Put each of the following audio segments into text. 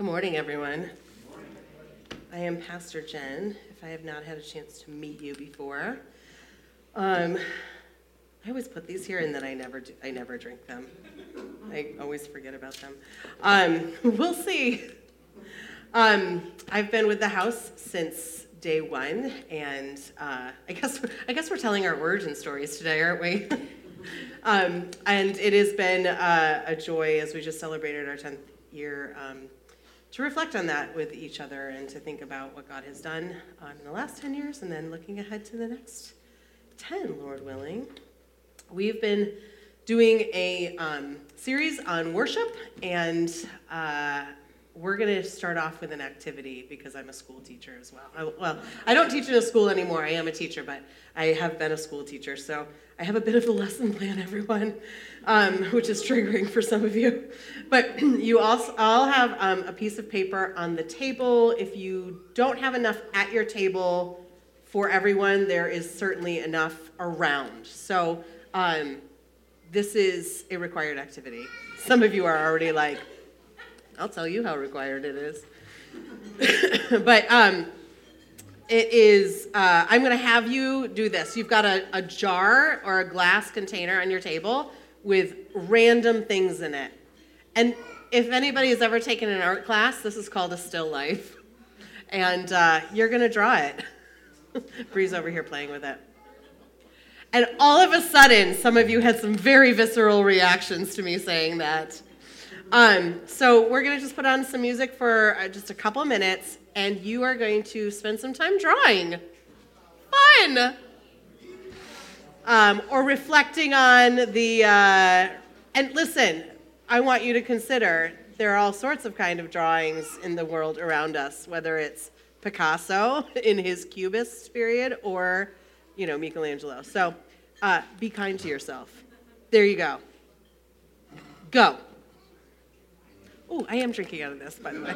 Good morning, everyone. I am Pastor Jenn, if I have not had a chance to meet you before. Um, I always put these here and then I never, do, I never drink them. I always forget about them. Um, we'll see. Um, I've been with the house since day one, and uh, I guess I guess we're telling our origin stories today, aren't we? um, and it has been uh, a joy as we just celebrated our 10th year um, to reflect on that with each other and to think about what God has done um, in the last 10 years and then looking ahead to the next 10, Lord willing. We've been doing a um, series on worship, and uh, we're going to start off with an activity because I'm a school teacher as well. I, well, I don't teach in a school anymore. I am a teacher, but I have been a school teacher, so I have a bit of a lesson plan, everyone, um, which is triggering for some of you. But you also all have um, a piece of paper on the table. If you don't have enough at your table for everyone, there is certainly enough around. So um, this is a required activity. Some of you are already like, I'll tell you how required it is. but um, it is, uh, I'm going to have you do this. You've got a, a jar or a glass container on your table with random things in it. And if anybody has ever taken an art class, this is called a still life. And uh, you're going to draw it. Bree's over here playing with it. And all of a sudden, some of you had some very visceral reactions to me saying that. Um, so we're going to just put on some music for uh, just a couple minutes, and you are going to spend some time drawing. Fun! Um, or reflecting on the. Uh, and listen, I want you to consider there are all sorts of kind of drawings in the world around us, whether it's Picasso in his Cubist period or you know, Michelangelo. So uh, be kind to yourself. There you go. Go. Oh, I am drinking out of this, by the way.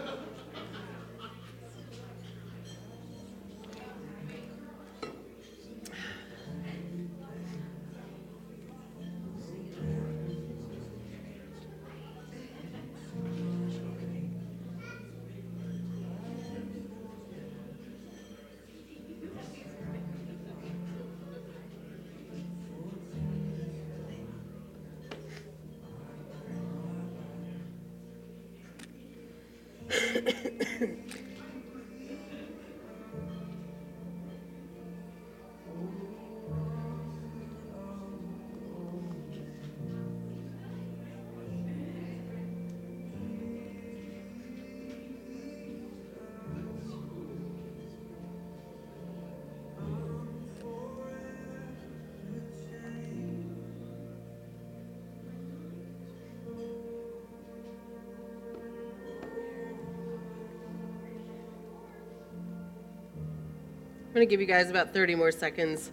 I'm to give you guys about 30 more seconds.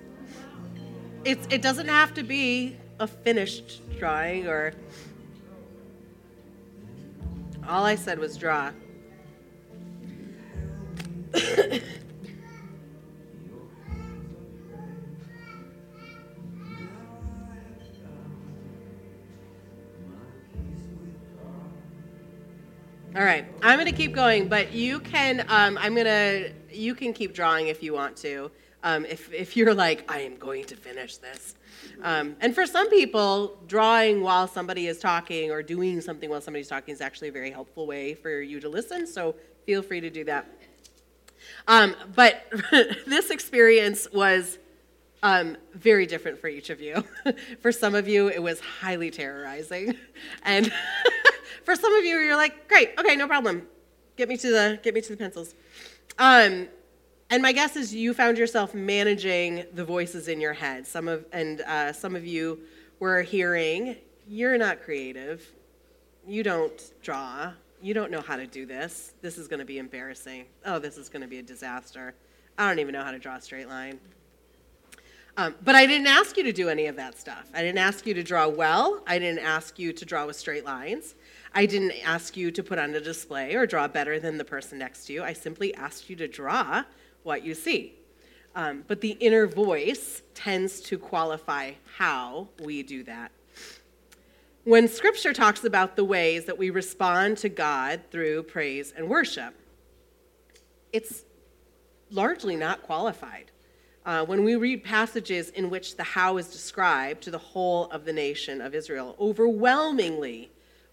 It's, it doesn't have to be a finished drawing or. All I said was draw. All right, I'm going to keep going, but you can. Um, I'm going to you can keep drawing if you want to. Um, if, if you're like, I am going to finish this. Um, and for some people, drawing while somebody is talking or doing something while somebody's talking is actually a very helpful way for you to listen. So feel free to do that. Um, but this experience was um, very different for each of you. for some of you, it was highly terrorizing, and for some of you, you're like, "Great, okay, no problem. Get me to the get me to the pencils." Um, and my guess is you found yourself managing the voices in your head. Some of and uh, some of you were hearing, "You're not creative. You don't draw. You don't know how to do this. This is going to be embarrassing. Oh, this is going to be a disaster. I don't even know how to draw a straight line." Um, but I didn't ask you to do any of that stuff. I didn't ask you to draw well. I didn't ask you to draw with straight lines. I didn't ask you to put on a display or draw better than the person next to you. I simply asked you to draw what you see. Um, but the inner voice tends to qualify how we do that. when scripture talks about the ways that we respond to God through praise and worship, it's largely not qualified. Uh, when we read passages in which the how is described to the whole of the nation of Israel, overwhelmingly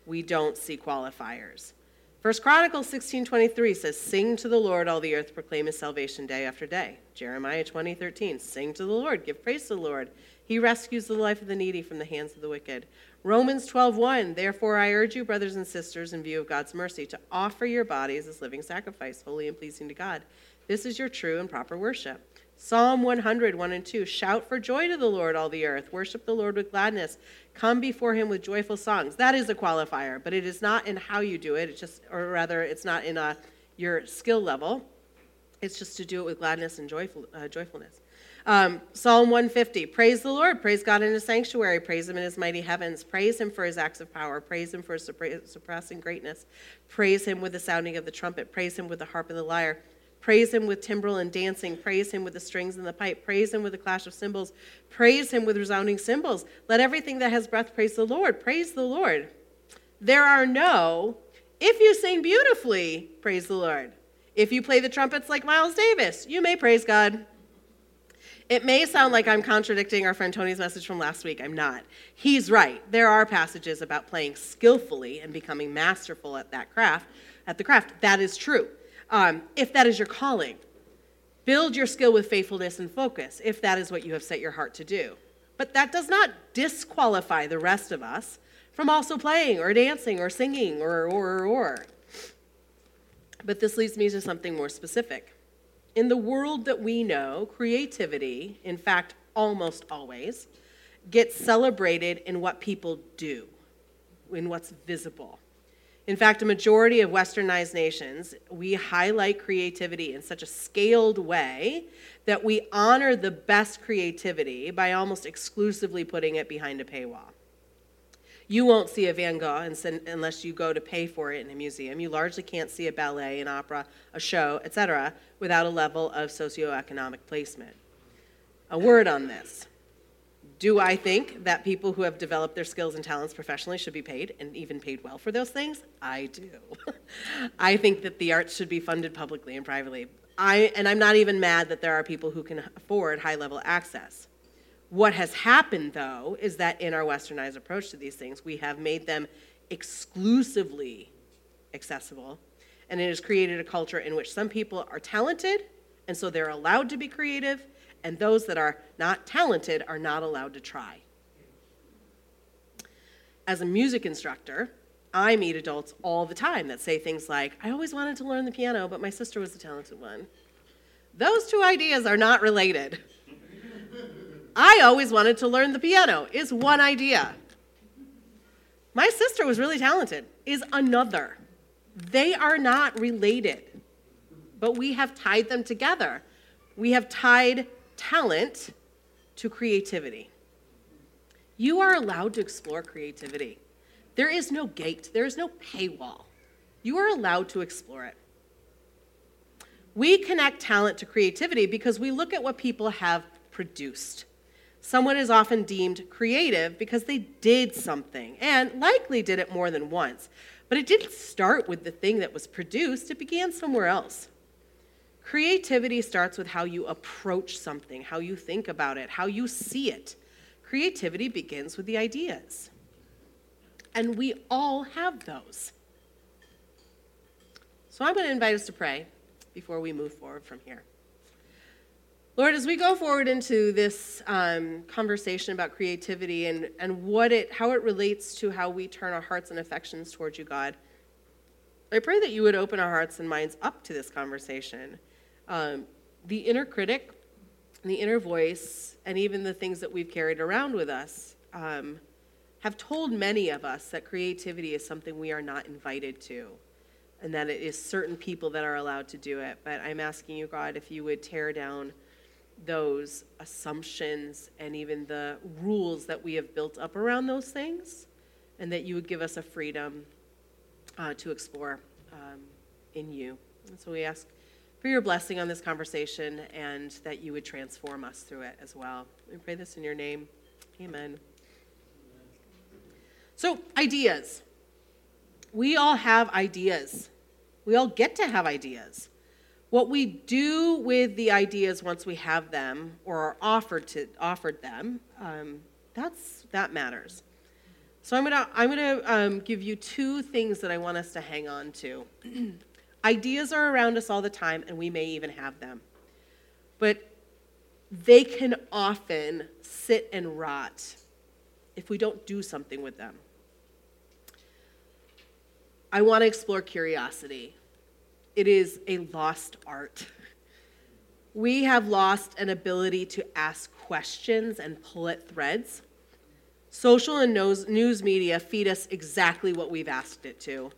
we don't see qualifiers. First Chronicles 16:23 says, "Sing to the Lord, all the earth, proclaim his salvation day after day." Jeremiah 20:13, "Sing to the Lord, give praise to the Lord. He rescues the life of the needy from the hands of the wicked." Romans 12:1, "Therefore I urge you, brothers and sisters, in view of God's mercy, to offer your bodies as living sacrifice, holy and pleasing to God. This is your true and proper worship." Psalm 100, 1 and 2. Shout for joy to the Lord, all the earth. Worship the Lord with gladness. Come before him with joyful songs. That is a qualifier, but it is not in how you do it. It's just, or rather, it's not in a, uh, your skill level. It's just to do it with gladness and joyful, uh, joyfulness. Um, Psalm 150. Praise the Lord. Praise God in his sanctuary. Praise him in his mighty heavens. Praise him for his acts of power. Praise him for his surpassing greatness. Praise him with the sounding of the trumpet. Praise him with the harp and the lyre Praise him with timbrel and dancing. Praise him with the strings and the pipe. Praise him with the clash of cymbals. Praise him with resounding cymbals. Let everything that has breath praise the Lord. Praise the Lord. There are no, if you sing beautifully, praise the Lord. If you play the trumpets like Miles Davis, you may praise God. It may sound like I'm contradicting our friend Tony's message from last week. I'm not. He's right. There are passages about playing skillfully and becoming masterful at that craft, at the craft. That is true um, if that is your calling. Build your skill with faithfulness and focus, if that is what you have set your heart to do. But that does not disqualify the rest of us from also playing or dancing or singing or, or, or. But this leads me to something more specific. In the world that we know, creativity, in fact, almost always, gets celebrated in what people do, in what's visible. In fact, a majority of westernized nations, we highlight creativity in such a scaled way that we honor the best creativity by almost exclusively putting it behind a paywall. You won't see a Van Gogh unless you go to pay for it in a museum. You largely can't see a ballet, an opera, a show, etc., without a level of socioeconomic placement. A word on this. Do I think that people who have developed their skills and talents professionally should be paid and even paid well for those things? I do. I think that the arts should be funded publicly and privately. I, and I'm not even mad that there are people who can afford high level access. What has happened, though, is that in our westernized approach to these things, we have made them exclusively accessible. And it has created a culture in which some people are talented, and so they're allowed to be creative, and those that are not talented are not allowed to try. As a music instructor, I meet adults all the time that say things like, I always wanted to learn the piano, but my sister was the talented one. Those two ideas are not related. I always wanted to learn the piano is one idea. My sister was really talented is another. They are not related, but we have tied them together. We have tied talent to creativity. You are allowed to explore creativity. There is no gate, there is no paywall. You are allowed to explore it. We connect talent to creativity because we look at what people have produced. Someone is often deemed creative because they did something and likely did it more than once. But it didn't start with the thing that was produced, it began somewhere else. Creativity starts with how you approach something, how you think about it, how you see it. Creativity begins with the ideas. And we all have those. So I'm going to invite us to pray before we move forward from here. Lord, as we go forward into this um, conversation about creativity and, and what it, how it relates to how we turn our hearts and affections towards you, God, I pray that you would open our hearts and minds up to this conversation um, the inner critic, the inner voice, and even the things that we've carried around with us um, have told many of us that creativity is something we are not invited to and that it is certain people that are allowed to do it. But I'm asking you, God, if you would tear down those assumptions and even the rules that we have built up around those things, and that you would give us a freedom uh, to explore um, in you. And so we ask for your blessing on this conversation and that you would transform us through it as well. We pray this in your name. Amen. So, ideas. We all have ideas. We all get to have ideas. What we do with the ideas once we have them or are offered to offered them, um, that's that matters. So I'm gonna I'm gonna um, give you two things that I want us to hang on to. ideas are around us all the time, and we may even have them, but they can often sit and rot if we don't do something with them. I want to explore curiosity. It is a lost art. We have lost an ability to ask questions and pull at threads. Social and news media feed us exactly what we've asked it to,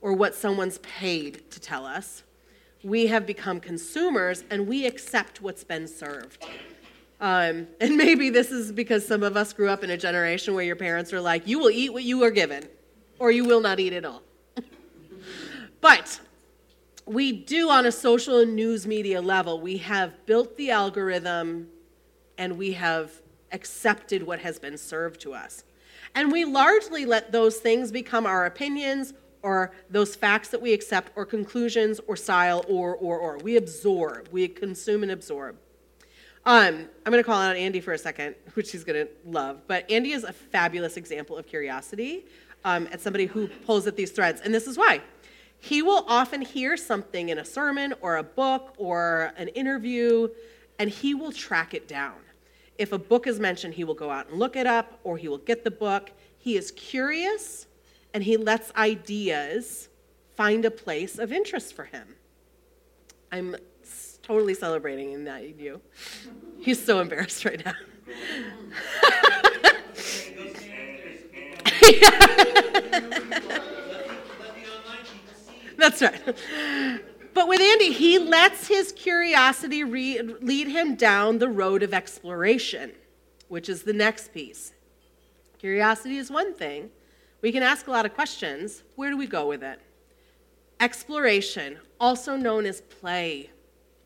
or what someone's paid to tell us. We have become consumers and we accept what's been served. Um, and maybe this is because some of us grew up in a generation where your parents are like, you will eat what you are given, or you will not eat at all. but we do on a social and news media level, we have built the algorithm and we have accepted what has been served to us. And we largely let those things become our opinions or those facts that we accept or conclusions or style or, or, or. We absorb, we consume and absorb. Um, I'm going to call out Andy for a second, which he's going to love. But Andy is a fabulous example of curiosity um, and somebody who pulls at these threads. And this is why. He will often hear something in a sermon or a book or an interview, and he will track it down. If a book is mentioned, he will go out and look it up, or he will get the book. He is curious, and he lets ideas find a place of interest for him. I'm totally celebrating in that you. He's so embarrassed right now. That's right. But with Andy, he lets his curiosity re- lead him down the road of exploration, which is the next piece. Curiosity is one thing. We can ask a lot of questions. Where do we go with it? Exploration, also known as play.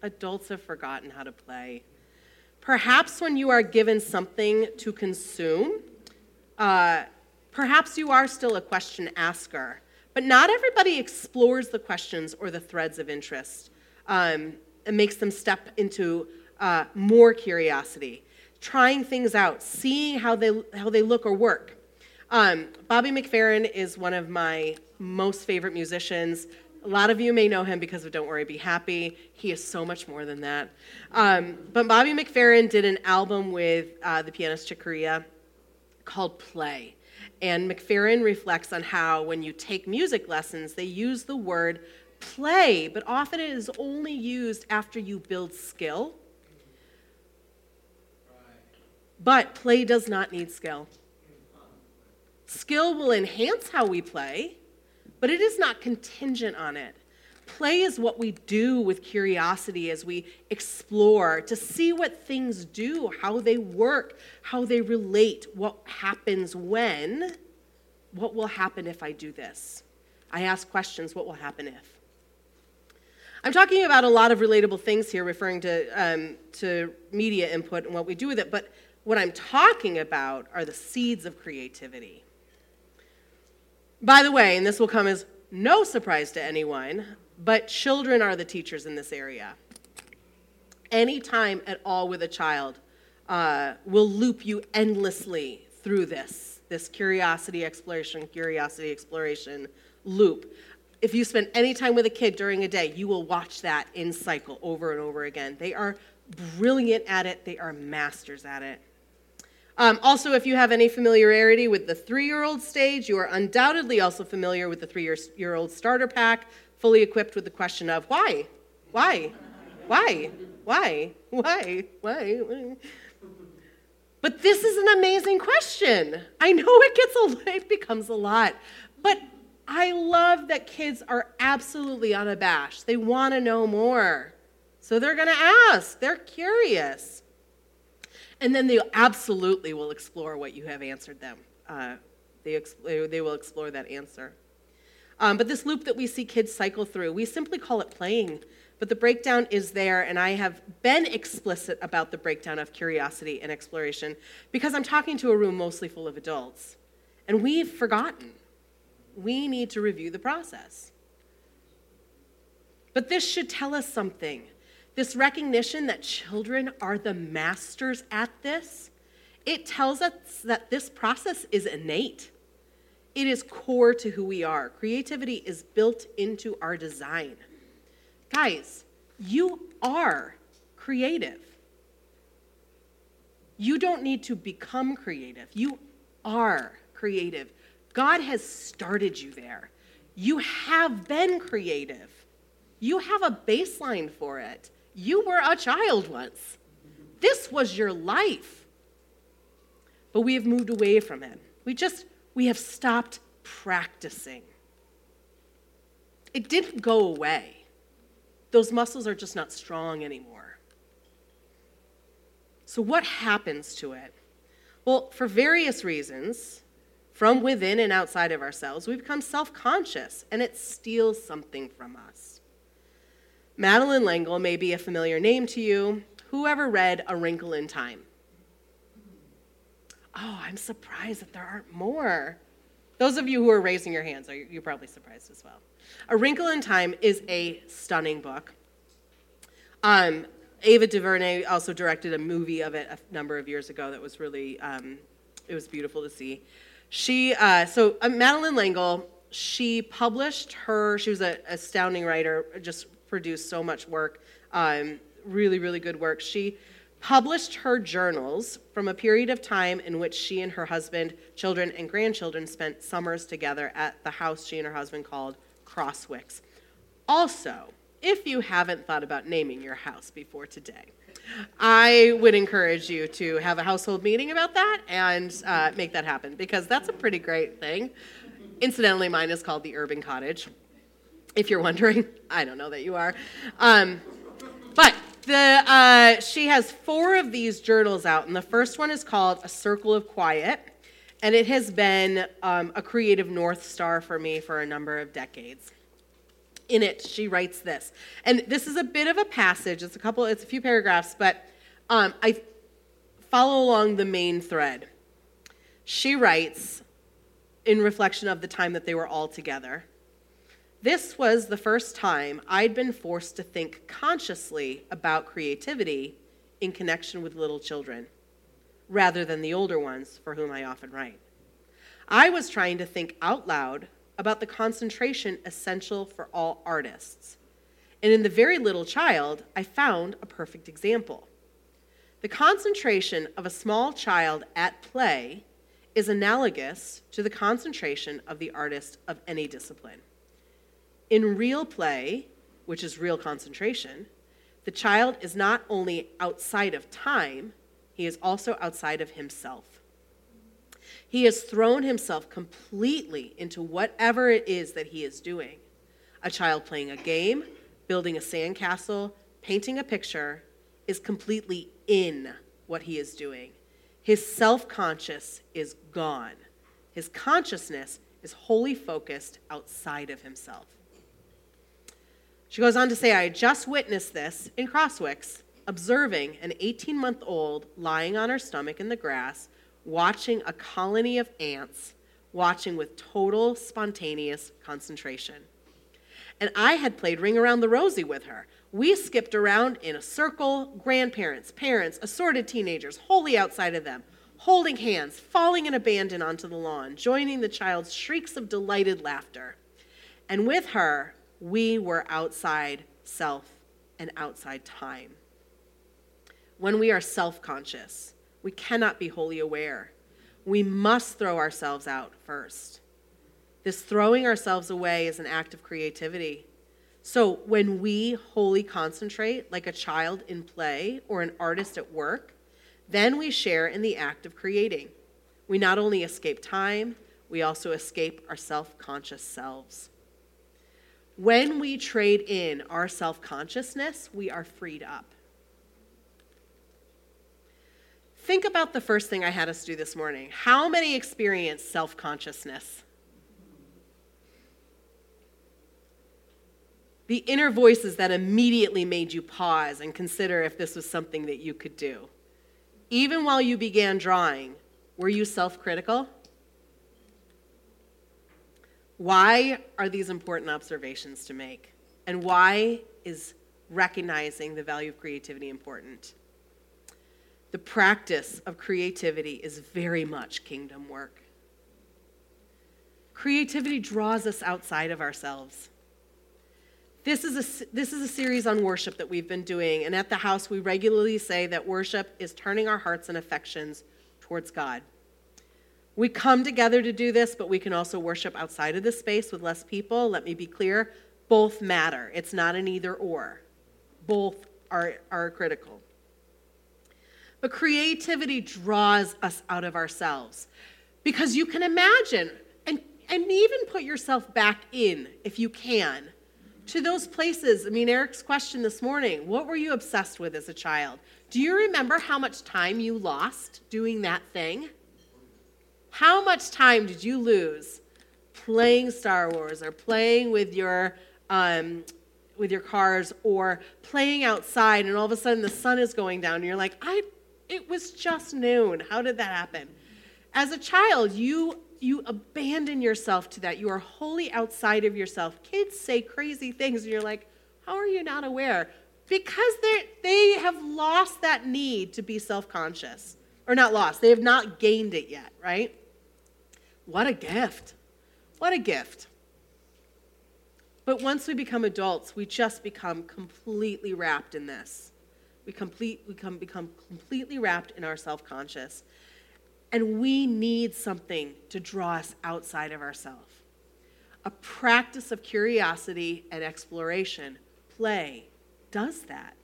Adults have forgotten how to play. Perhaps when you are given something to consume, uh, perhaps you are still a question asker. But not everybody explores the questions or the threads of interest um, and makes them step into uh, more curiosity, trying things out, seeing how they, how they look or work. Um, Bobby McFerrin is one of my most favorite musicians. A lot of you may know him because of Don't Worry, Be Happy. He is so much more than that. Um, but Bobby McFerrin did an album with uh, the pianist Chick Corea called Play. And McFerrin reflects on how when you take music lessons, they use the word play, but often it is only used after you build skill. But play does not need skill. Skill will enhance how we play, but it is not contingent on it. Play is what we do with curiosity as we explore to see what things do, how they work, how they relate, what happens when, what will happen if I do this. I ask questions, what will happen if? I'm talking about a lot of relatable things here, referring to, um, to media input and what we do with it, but what I'm talking about are the seeds of creativity. By the way, and this will come as no surprise to anyone, but children are the teachers in this area. Any time at all with a child uh, will loop you endlessly through this, this curiosity exploration, curiosity exploration loop. If you spend any time with a kid during a day, you will watch that in cycle over and over again. They are brilliant at it, they are masters at it. Um, also, if you have any familiarity with the three year old stage, you are undoubtedly also familiar with the three year old starter pack, fully equipped with the question of why? Why? Why? Why? Why? Why? But this is an amazing question. I know it gets a it becomes a lot. But I love that kids are absolutely unabashed. They want to know more. So they're going to ask. They're curious. And then they absolutely will explore what you have answered them. Uh, they, they will explore that answer. Um, but this loop that we see kids cycle through, we simply call it playing. But the breakdown is there, and I have been explicit about the breakdown of curiosity and exploration because I'm talking to a room mostly full of adults. And we've forgotten. We need to review the process. But this should tell us something. This recognition that children are the masters at this, it tells us that this process is innate. It is core to who we are. Creativity is built into our design. Guys, you are creative. You don't need to become creative. You are creative. God has started you there. You have been creative. You have a baseline for it. You were a child once. This was your life. But we have moved away from it. We just, we have stopped practicing. It didn't go away. Those muscles are just not strong anymore. So, what happens to it? Well, for various reasons, from within and outside of ourselves, we become self conscious and it steals something from us. Madeleine L'Engle may be a familiar name to you. Whoever read A Wrinkle in Time? Oh, I'm surprised that there aren't more. Those of you who are raising your hands, are you're probably surprised as well. A Wrinkle in Time is a stunning book. Um, Ava DuVernay also directed a movie of it a number of years ago that was really, um, it was beautiful to see. She, uh, so uh, Madeleine L'Engle, she published her, she was an astounding writer, just produced so much work, um, really, really good work. She published her journals from a period of time in which she and her husband, children, and grandchildren spent summers together at the house she and her husband called Crosswicks. Also, if you haven't thought about naming your house before today, I would encourage you to have a household meeting about that and uh, make that happen because that's a pretty great thing. Incidentally, mine is called the Urban Cottage. If you're wondering, I don't know that you are. Um, but the, uh, she has four of these journals out, and the first one is called A Circle of Quiet, and it has been um, a creative North Star for me for a number of decades in it, she writes this. And this is a bit of a passage. It's a couple, it's a few paragraphs, but um, I follow along the main thread. She writes, in reflection of the time that they were all together, this was the first time I'd been forced to think consciously about creativity in connection with little children, rather than the older ones for whom I often write. I was trying to think out loud about the concentration essential for all artists. And in the very little child, I found a perfect example. The concentration of a small child at play is analogous to the concentration of the artist of any discipline. In real play, which is real concentration, the child is not only outside of time, he is also outside of himself. He has thrown himself completely into whatever it is that he is doing. A child playing a game, building a sandcastle, painting a picture is completely in what he is doing. His self conscious is gone. His consciousness is wholly focused outside of himself. She goes on to say, I just witnessed this in Crosswicks, observing an 18 month old lying on her stomach in the grass watching a colony of ants, watching with total spontaneous concentration. And I had played Ring Around the Rosie with her. We skipped around in a circle, grandparents, parents, assorted teenagers, wholly outside of them, holding hands, falling in abandon onto the lawn, joining the child's shrieks of delighted laughter. And with her, we were outside self and outside time. When we are self conscious, we cannot be wholly aware. We must throw ourselves out first. This throwing ourselves away is an act of creativity. So when we wholly concentrate, like a child in play or an artist at work, then we share in the act of creating. We not only escape time, we also escape our self conscious selves. When we trade in our self consciousness, we are freed up. Think about the first thing I had us do this morning. How many experience self consciousness? The inner voices that immediately made you pause and consider if this was something that you could do. Even while you began drawing, were you self critical? Why are these important observations to make? And why is recognizing the value of creativity important? The practice of creativity is very much kingdom work. Creativity draws us outside of ourselves. This is, a, this is a series on worship that we've been doing, and at the house, we regularly say that worship is turning our hearts and affections towards God. We come together to do this, but we can also worship outside of this space with less people. Let me be clear both matter. It's not an either or, both are, are critical. But creativity draws us out of ourselves because you can imagine and even put yourself back in, if you can, to those places. I mean, Eric's question this morning what were you obsessed with as a child? Do you remember how much time you lost doing that thing? How much time did you lose playing Star Wars or playing with your um, with your cars or playing outside and all of a sudden the sun is going down and you're like, I it was just noon. How did that happen? As a child, you you abandon yourself to that. You are wholly outside of yourself. Kids say crazy things, and you're like, how are you not aware? Because they have lost that need to be self conscious. Or not lost, they have not gained it yet, right? What a gift. What a gift. But once we become adults, we just become completely wrapped in this. We, complete, we come, become completely wrapped in our self conscious. And we need something to draw us outside of ourselves. A practice of curiosity and exploration, play, does that.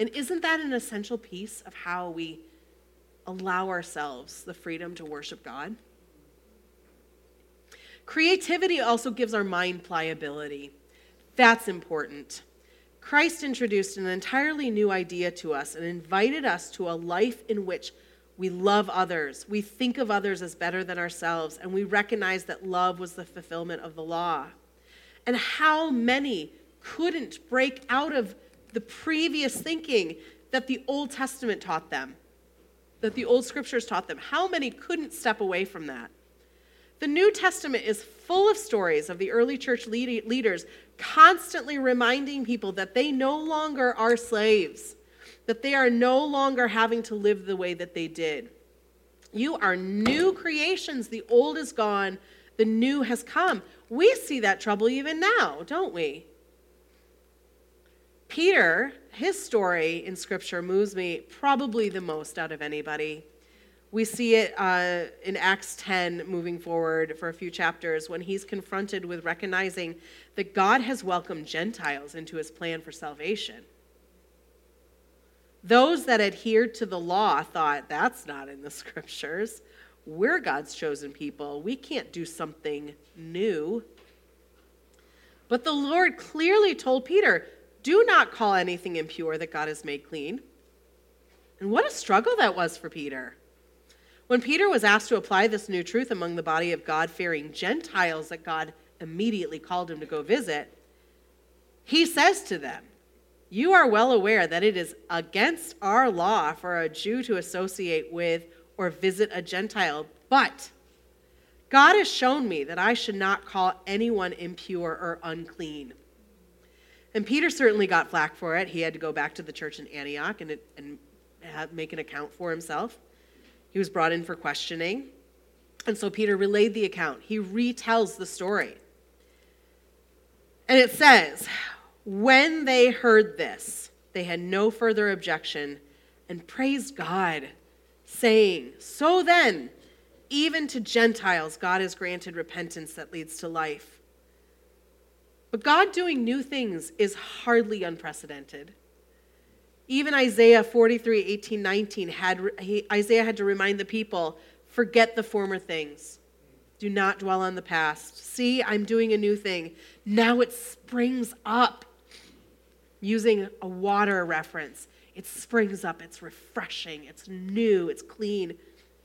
And isn't that an essential piece of how we allow ourselves the freedom to worship God? Creativity also gives our mind pliability. That's important. Christ introduced an entirely new idea to us and invited us to a life in which we love others. We think of others as better than ourselves, and we recognize that love was the fulfillment of the law. And how many couldn't break out of the previous thinking that the Old Testament taught them, that the old scriptures taught them? How many couldn't step away from that? The New Testament is full of stories of the early church leaders constantly reminding people that they no longer are slaves that they are no longer having to live the way that they did. You are new creations. The old is gone, the new has come. We see that trouble even now, don't we? Peter, his story in Scripture moves me probably the most out of anybody. We see it uh, in Acts 10 moving forward for a few chapters when he's confronted with recognizing that God has welcomed Gentiles into his plan for salvation. Those that adhered to the law thought, that's not in the scriptures. We're God's chosen people. We can't do something new. But the Lord clearly told Peter, do not call anything impure that God has made clean. And what a struggle that was for Peter. When Peter was asked to apply this new truth among the body of God fearing Gentiles that God immediately called him to go visit, he says to them, you are well aware that it is against our law for a Jew to associate with or visit a Gentile, but God has shown me that I should not call anyone impure or unclean. And Peter certainly got flack for it. He had to go back to the church in Antioch and, and make an account for himself. He was brought in for questioning. And so Peter relayed the account. He retells the story. And it says, when they heard this, they had no further objection and praised God, saying, So then, even to Gentiles, God has granted repentance that leads to life. But God doing new things is hardly unprecedented. Even Isaiah 43, 18, 19, had, he, Isaiah had to remind the people forget the former things. Do not dwell on the past. See, I'm doing a new thing. Now it springs up using a water reference. It springs up, it's refreshing, it's new, it's clean.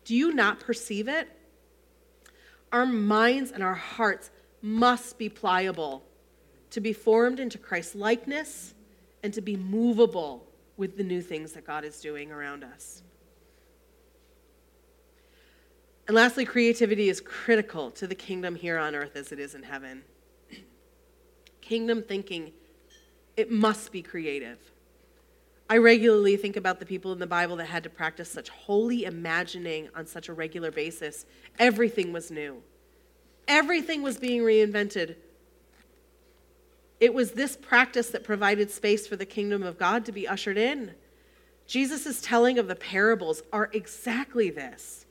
Do you not perceive it? Our minds and our hearts must be pliable to be formed into Christ's likeness and to be movable with the new things that God is doing around us. And lastly, creativity is critical to the kingdom here on earth as it is in heaven. Kingdom thinking, it must be creative. I regularly think about the people in the Bible that had to practice such holy imagining on such a regular basis. Everything was new, everything was being reinvented. It was this practice that provided space for the kingdom of God to be ushered in. Jesus' telling of the parables are exactly this.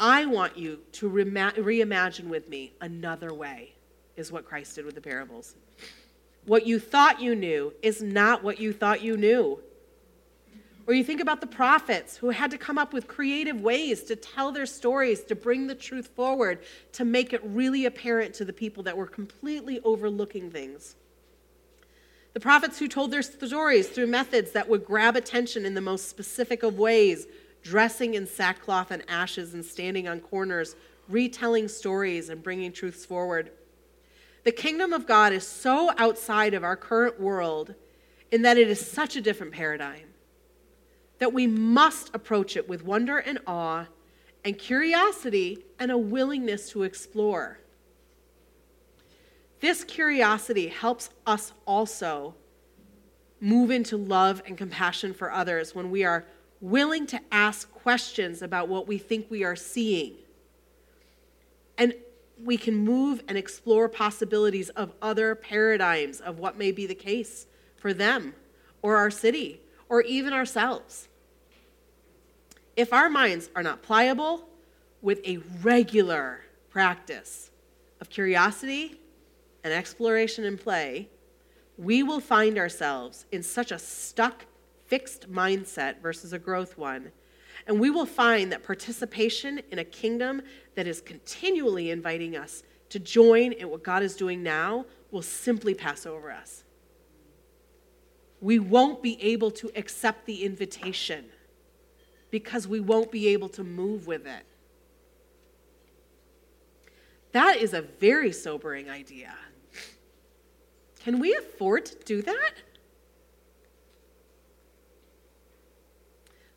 I want you to reimagine with me another way, is what Christ did with the parables. What you thought you knew is not what you thought you knew. Or you think about the prophets who had to come up with creative ways to tell their stories, to bring the truth forward, to make it really apparent to the people that were completely overlooking things. The prophets who told their stories through methods that would grab attention in the most specific of ways, dressing in sackcloth and ashes and standing on corners, retelling stories and bringing truths forward. The kingdom of God is so outside of our current world in that it is such a different paradigm that we must approach it with wonder and awe and curiosity and a willingness to explore. This curiosity helps us also move into love and compassion for others when we are willing to ask questions about what we think we are seeing and we can move and explore possibilities of other paradigms of what may be the case for them or our city or even ourselves. If our minds are not pliable with a regular practice of curiosity and exploration and play, we will find ourselves in such a stuck, fixed mindset versus a growth one and we will find that participation in a kingdom that is continually inviting us to join in what God is doing now will simply pass over us. We won't be able to accept the invitation because we won't be able to move with it. That is a very sobering idea. Can we afford to do that?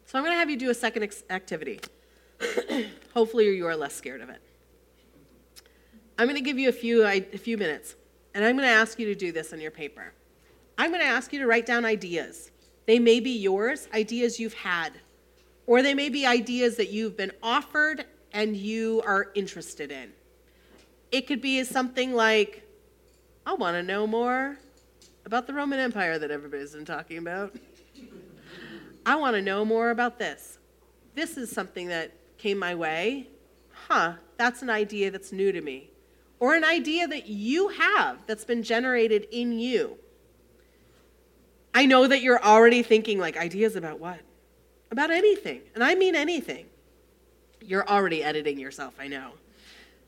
So I'm going to have you do a second activity. Hopefully, you are less scared of it. I'm going to give you a few, a few minutes, and I'm going to ask you to do this on your paper. I'm going to ask you to write down ideas. They may be yours, ideas you've had, or they may be ideas that you've been offered and you are interested in. It could be something like, I want to know more about the Roman Empire that everybody's been talking about. I want to know more about this. This is something that came my way. Huh, that's an idea that's new to me. Or an idea that you have that's been generated in you. I know that you're already thinking like ideas about what? About anything. And I mean anything. You're already editing yourself, I know.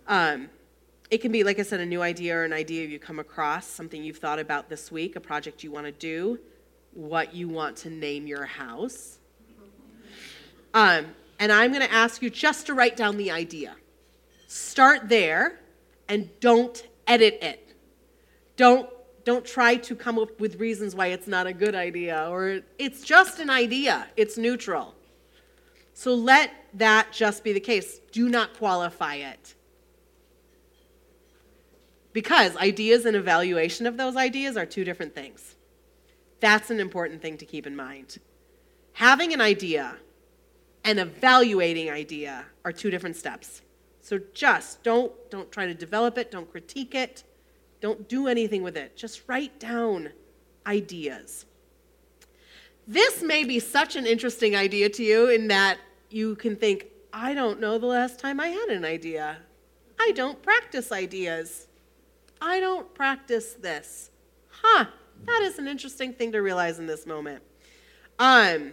Um, it can be, like I said, a new idea or an idea you come across, something you've thought about this week, a project you want to do, what you want to name your house. Um, and I'm going to ask you just to write down the idea. Start there and don't edit it. Don't, don't try to come up with reasons why it's not a good idea or it's just an idea, it's neutral. So let that just be the case. Do not qualify it. Because ideas and evaluation of those ideas are two different things. That's an important thing to keep in mind. Having an idea and evaluating idea are two different steps. So just don't don't try to develop it, don't critique it, don't do anything with it. Just write down ideas. This may be such an interesting idea to you in that you can think, I don't know the last time I had an idea. I don't practice ideas. I don't practice this. Huh, that is an interesting thing to realize in this moment. Um,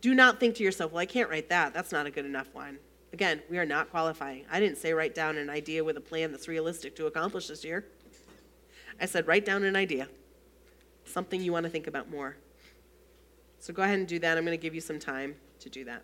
do not think to yourself, well, I can't write that. That's not a good enough one. Again, we are not qualifying. I didn't say write down an idea with a plan that's realistic to accomplish this year. I said write down an idea, something you want to think about more. So go ahead and do that. I'm going to give you some time to do that.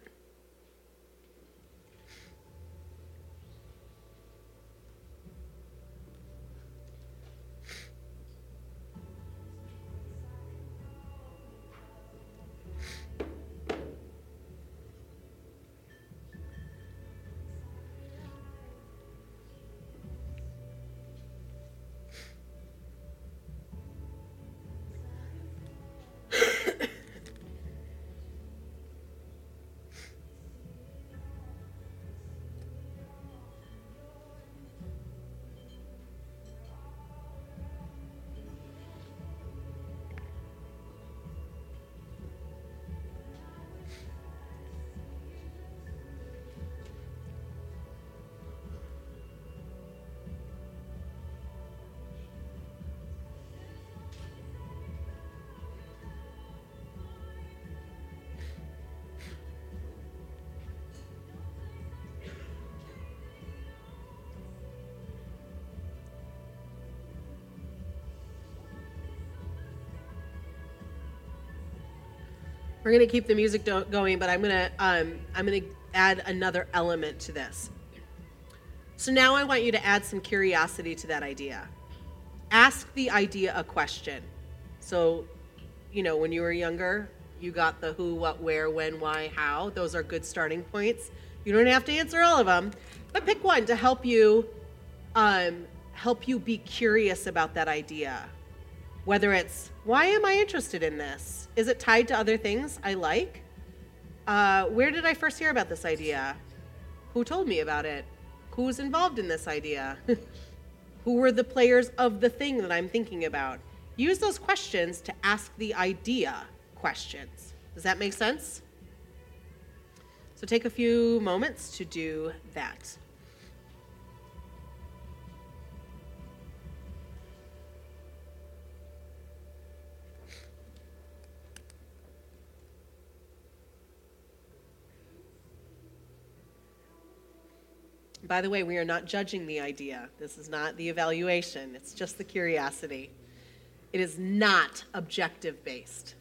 We're gonna keep the music do- going, but I'm gonna um, I'm gonna add another element to this. So now I want you to add some curiosity to that idea. Ask the idea a question. So, you know, when you were younger, you got the who, what, where, when, why, how. Those are good starting points. You don't have to answer all of them, but pick one to help you um, help you be curious about that idea. Whether it's why am I interested in this? Is it tied to other things I like? Uh, where did I first hear about this idea? Who told me about it? Who's involved in this idea? Who were the players of the thing that I'm thinking about? Use those questions to ask the idea questions. Does that make sense? So take a few moments to do that. By the way, we are not judging the idea. This is not the evaluation, it's just the curiosity. It is not objective based.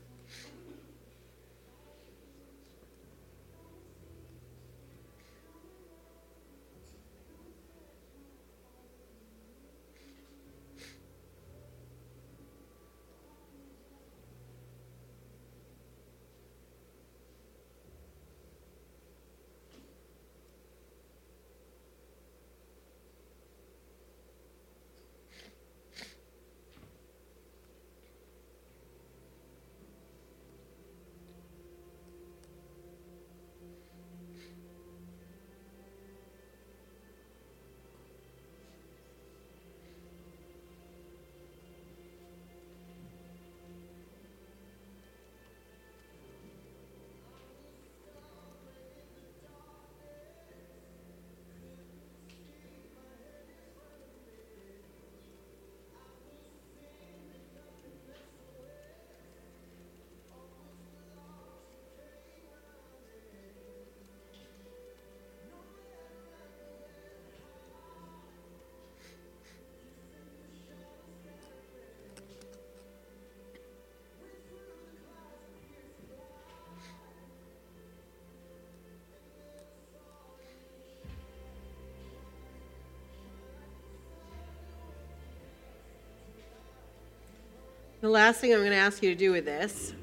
The last thing I'm going to ask you to do with this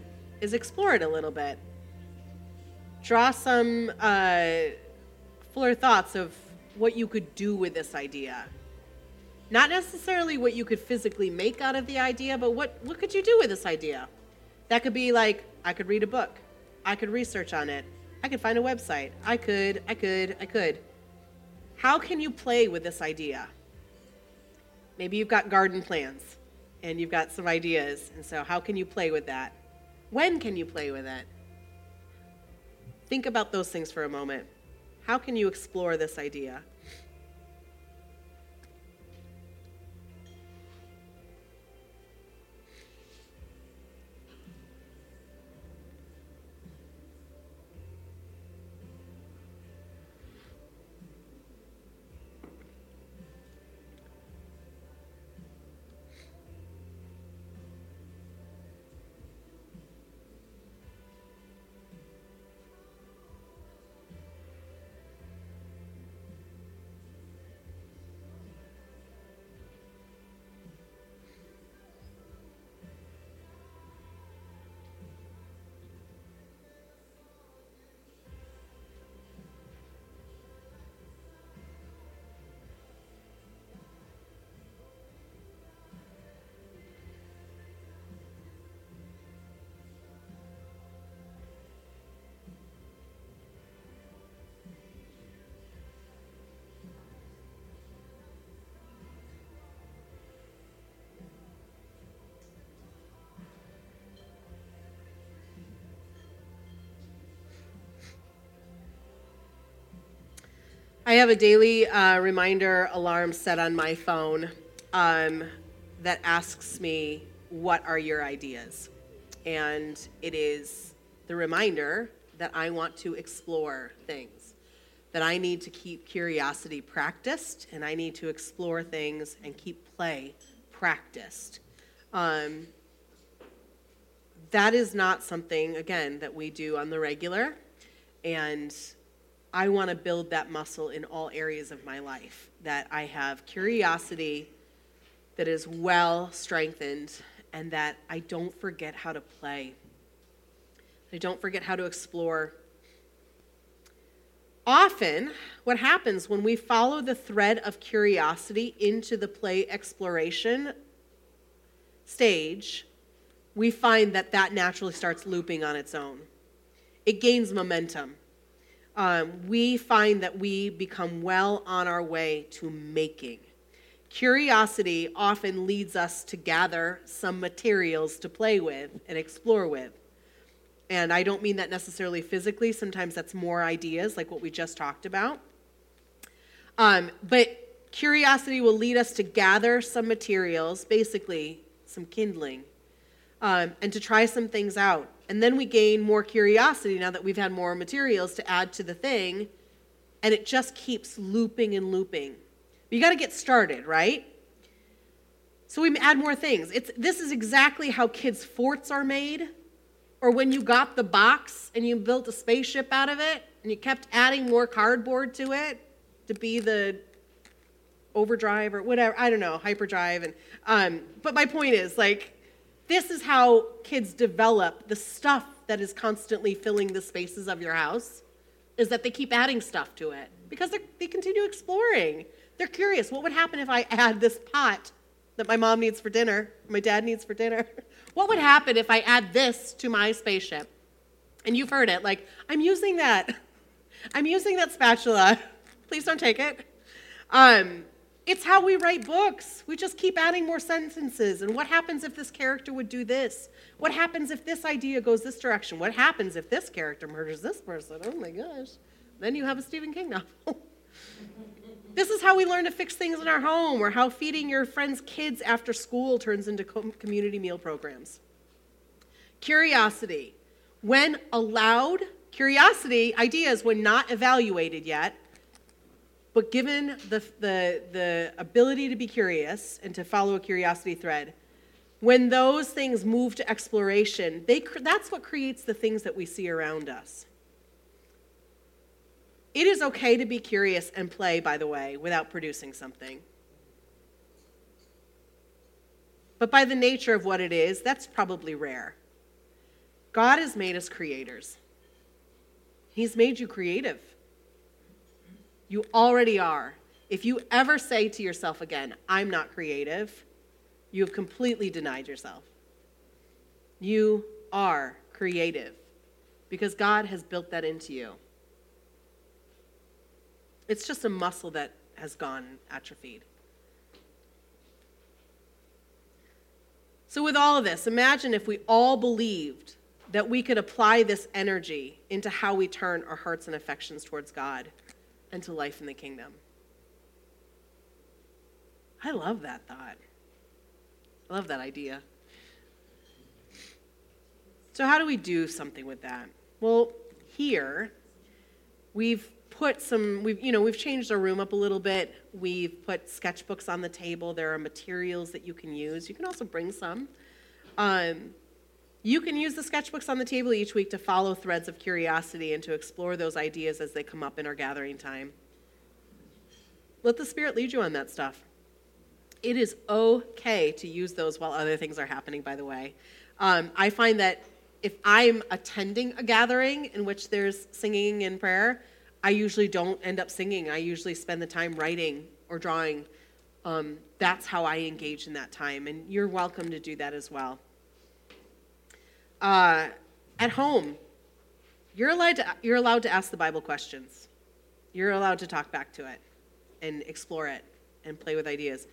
is explore it a little bit. Draw some uh, fuller thoughts of what you could do with this idea. Not necessarily what you could physically make out of the idea, but what, what could you do with this idea? That could be like, I could read a book. I could research on it. I could find a website. I could, I could, I could. How can you play with this idea? Maybe you've got garden plans and you've got some ideas. And so, how can you play with that? When can you play with it? Think about those things for a moment. How can you explore this idea? Have a daily uh, reminder alarm set on my phone um, that asks me, What are your ideas? And it is the reminder that I want to explore things, that I need to keep curiosity practiced, and I need to explore things and keep play practiced. Um, that is not something, again, that we do on the regular. And I want to build that muscle in all areas of my life, that I have curiosity that is well strengthened and that I don't forget how to play. I don't forget how to explore. Often, what happens when we follow the thread of curiosity into the play exploration stage, we find that that naturally starts looping on its own. It gains momentum. Um, we find that we become well on our way to making. Curiosity often leads us to gather some materials to play with and explore with. And I don't mean that necessarily physically, sometimes that's more ideas, like what we just talked about. Um, but curiosity will lead us to gather some materials, basically some kindling, um, and to try some things out. And then we gain more curiosity now that we've had more materials to add to the thing, and it just keeps looping and looping. You got to get started, right? So we add more things. It's, this is exactly how kids' forts are made or when you got the box and you built a spaceship out of it and you kept adding more cardboard to it to be the overdrive or whatever i don't know hyperdrive and um, but my point is like this is how kids develop the stuff that is constantly filling the spaces of your house is that they keep adding stuff to it because they continue exploring they're curious what would happen if i add this pot that my mom needs for dinner my dad needs for dinner What would happen if I add this to my spaceship? And you've heard it, like, I'm using that. I'm using that spatula. Please don't take it. Um, it's how we write books. We just keep adding more sentences. And what happens if this character would do this? What happens if this idea goes this direction? What happens if this character murders this person? Oh my gosh. Then you have a Stephen King novel. This is how we learn to fix things in our home, or how feeding your friends' kids after school turns into community meal programs. Curiosity. When allowed, curiosity, ideas, when not evaluated yet, but given the, the, the ability to be curious and to follow a curiosity thread, when those things move to exploration, they, that's what creates the things that we see around us. It is okay to be curious and play, by the way, without producing something. But by the nature of what it is, that's probably rare. God has made us creators, He's made you creative. You already are. If you ever say to yourself again, I'm not creative, you have completely denied yourself. You are creative because God has built that into you. It's just a muscle that has gone atrophied. So, with all of this, imagine if we all believed that we could apply this energy into how we turn our hearts and affections towards God and to life in the kingdom. I love that thought. I love that idea. So, how do we do something with that? Well, here, we've put some we've you know we've changed our room up a little bit we've put sketchbooks on the table there are materials that you can use you can also bring some um, you can use the sketchbooks on the table each week to follow threads of curiosity and to explore those ideas as they come up in our gathering time let the spirit lead you on that stuff it is okay to use those while other things are happening by the way um, i find that if i'm attending a gathering in which there's singing and prayer I usually don't end up singing. I usually spend the time writing or drawing. Um, that's how I engage in that time, and you're welcome to do that as well. Uh, at home, you're allowed, to, you're allowed to ask the Bible questions. You're allowed to talk back to it and explore it and play with ideas.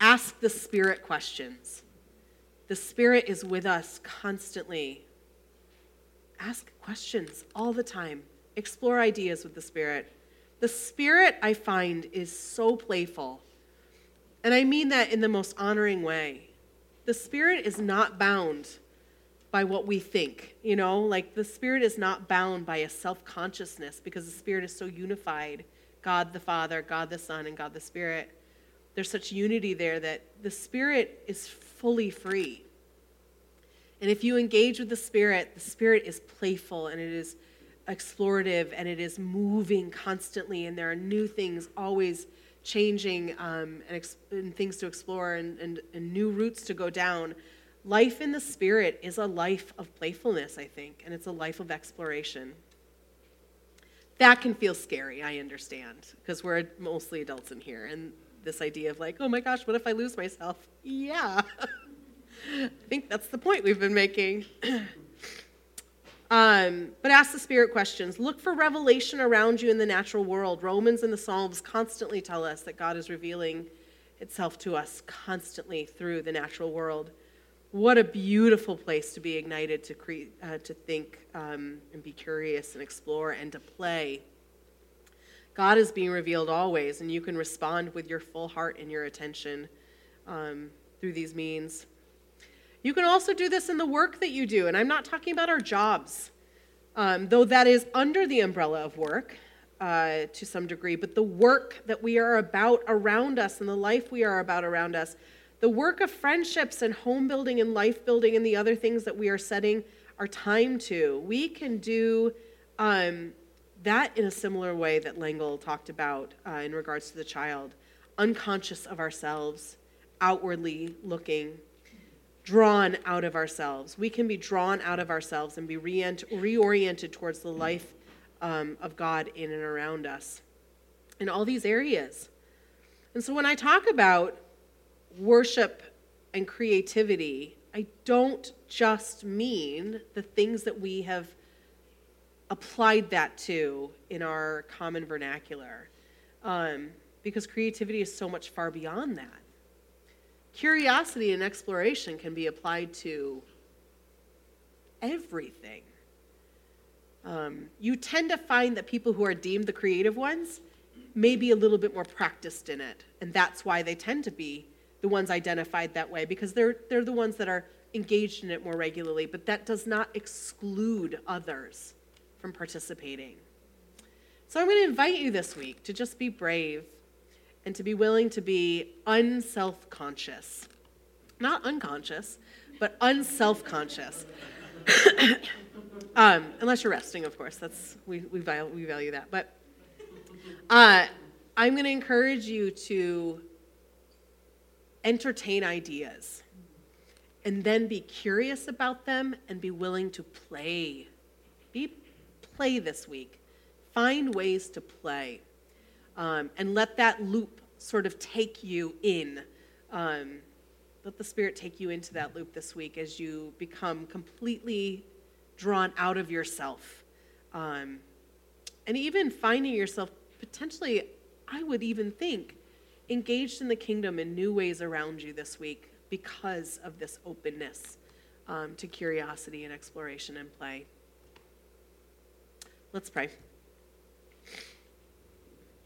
Ask the Spirit questions. The Spirit is with us constantly. Ask questions all the time explore ideas with the Spirit. The Spirit, I find, is so playful. And I mean that in the most honoring way. The Spirit is not bound by what we think, you know, like the Spirit is not bound by a self consciousness because the Spirit is so unified God the Father, God the Son, and God the Spirit. There's such unity there that the Spirit is fully free. And if you engage with the Spirit, the Spirit is playful and it is explorative and it is moving constantly, and there are new things always changing um, and, ex- and, things to explore and, and, and new routes to go down. Life in the Spirit is a life of playfulness, I think, and it's a life of exploration. That can feel scary, I understand, because we're mostly adults in here. And this idea of, like, oh my gosh, what if I lose myself? Yeah. I think that's the point we've been making. um, but ask the spirit questions. Look for revelation around you in the natural world. Romans and the Psalms constantly tell us that God is revealing itself to us constantly through the natural world. What a beautiful place to be ignited to, uh, to think um, and be curious and explore and to play. God is being revealed always, and you can respond with your full heart and your attention um, through these means. You can also do this in the work that you do, and I'm not talking about our jobs, um, though that is under the umbrella of work uh, to some degree, but the work that we are about around us and the life we are about around us, the work of friendships and home building and life building and the other things that we are setting our time to. We can do um, that in a similar way that L'Engle talked about uh, in regards to the child, unconscious of ourselves, outwardly looking drawn out of ourselves. We can be drawn out of ourselves and be reoriented towards the life um, of God in and around us in all these areas. And so when I talk about worship and creativity, I don't just mean the things that we have applied that to in our common vernacular, um, because creativity is so much far beyond that. Curiosity and exploration can be applied to everything. Um, you tend to find that people who are deemed the creative ones may be a little bit more practiced in it, and that's why they tend to be the ones identified that way because they're they're the ones that are engaged in it more regularly. But that does not exclude others from participating. So I'm going to invite you this week to just be brave and to be willing to be unself conscious. Not unconscious, but unself conscious. um, unless you're resting, of course. That's we, we, value, we value that. But uh, I'm going to encourage you to entertain ideas and then be curious about them and be willing to play. Be play this week. Find ways to play um, and let that loop sort of take you in. Um, let the Spirit take you into that loop this week as you become completely drawn out of yourself. Um, and even finding yourself potentially, I would even think, engaged in the kingdom in new ways around you this week because of this openness um, to curiosity and exploration and play. Let's pray.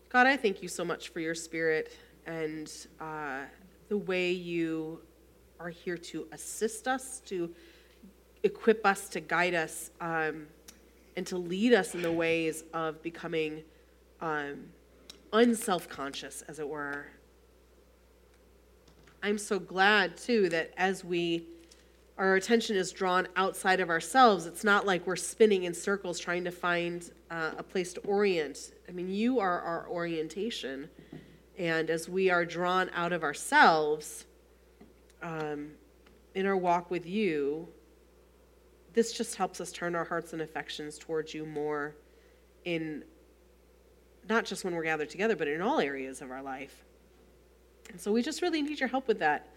God, I thank you so much for your spirit and uh, the way you are here to assist us, to equip us, to guide us, um, and to lead us in the ways of becoming um, unself conscious, as it were. I'm so glad, too, that as we our attention is drawn outside of ourselves. It's not like we're spinning in circles trying to find uh, a place to orient. I mean, you are our orientation. And as we are drawn out of ourselves um, in our walk with you, this just helps us turn our hearts and affections towards you more in not just when we're gathered together, but in all areas of our life. And so we just really need your help with that.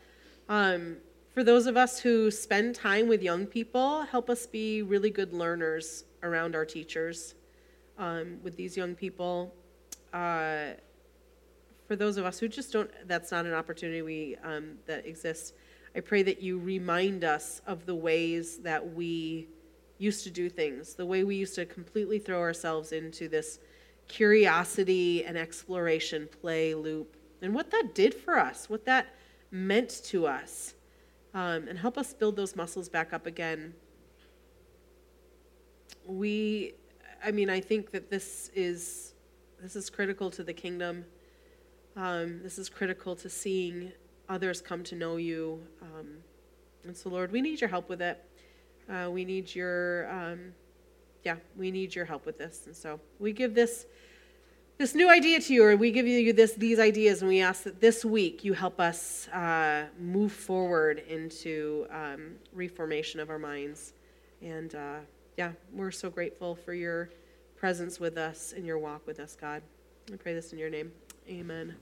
Um, for those of us who spend time with young people, help us be really good learners around our teachers um, with these young people. Uh, for those of us who just don't, that's not an opportunity we, um, that exists. I pray that you remind us of the ways that we used to do things, the way we used to completely throw ourselves into this curiosity and exploration play loop, and what that did for us, what that meant to us um, and help us build those muscles back up again. We, I mean, I think that this is this is critical to the kingdom. Um, this is critical to seeing others come to know you. Um, and so, Lord, we need your help with it. Uh, we need your, um, yeah, we need your help with this. And so we give this this new idea to you, or we give you this these ideas, and we ask that this week you help us uh, move forward into um, reformation of our minds. And uh, yeah, we're so grateful for your presence with us and your walk with us, God. I pray this in your name. Amen.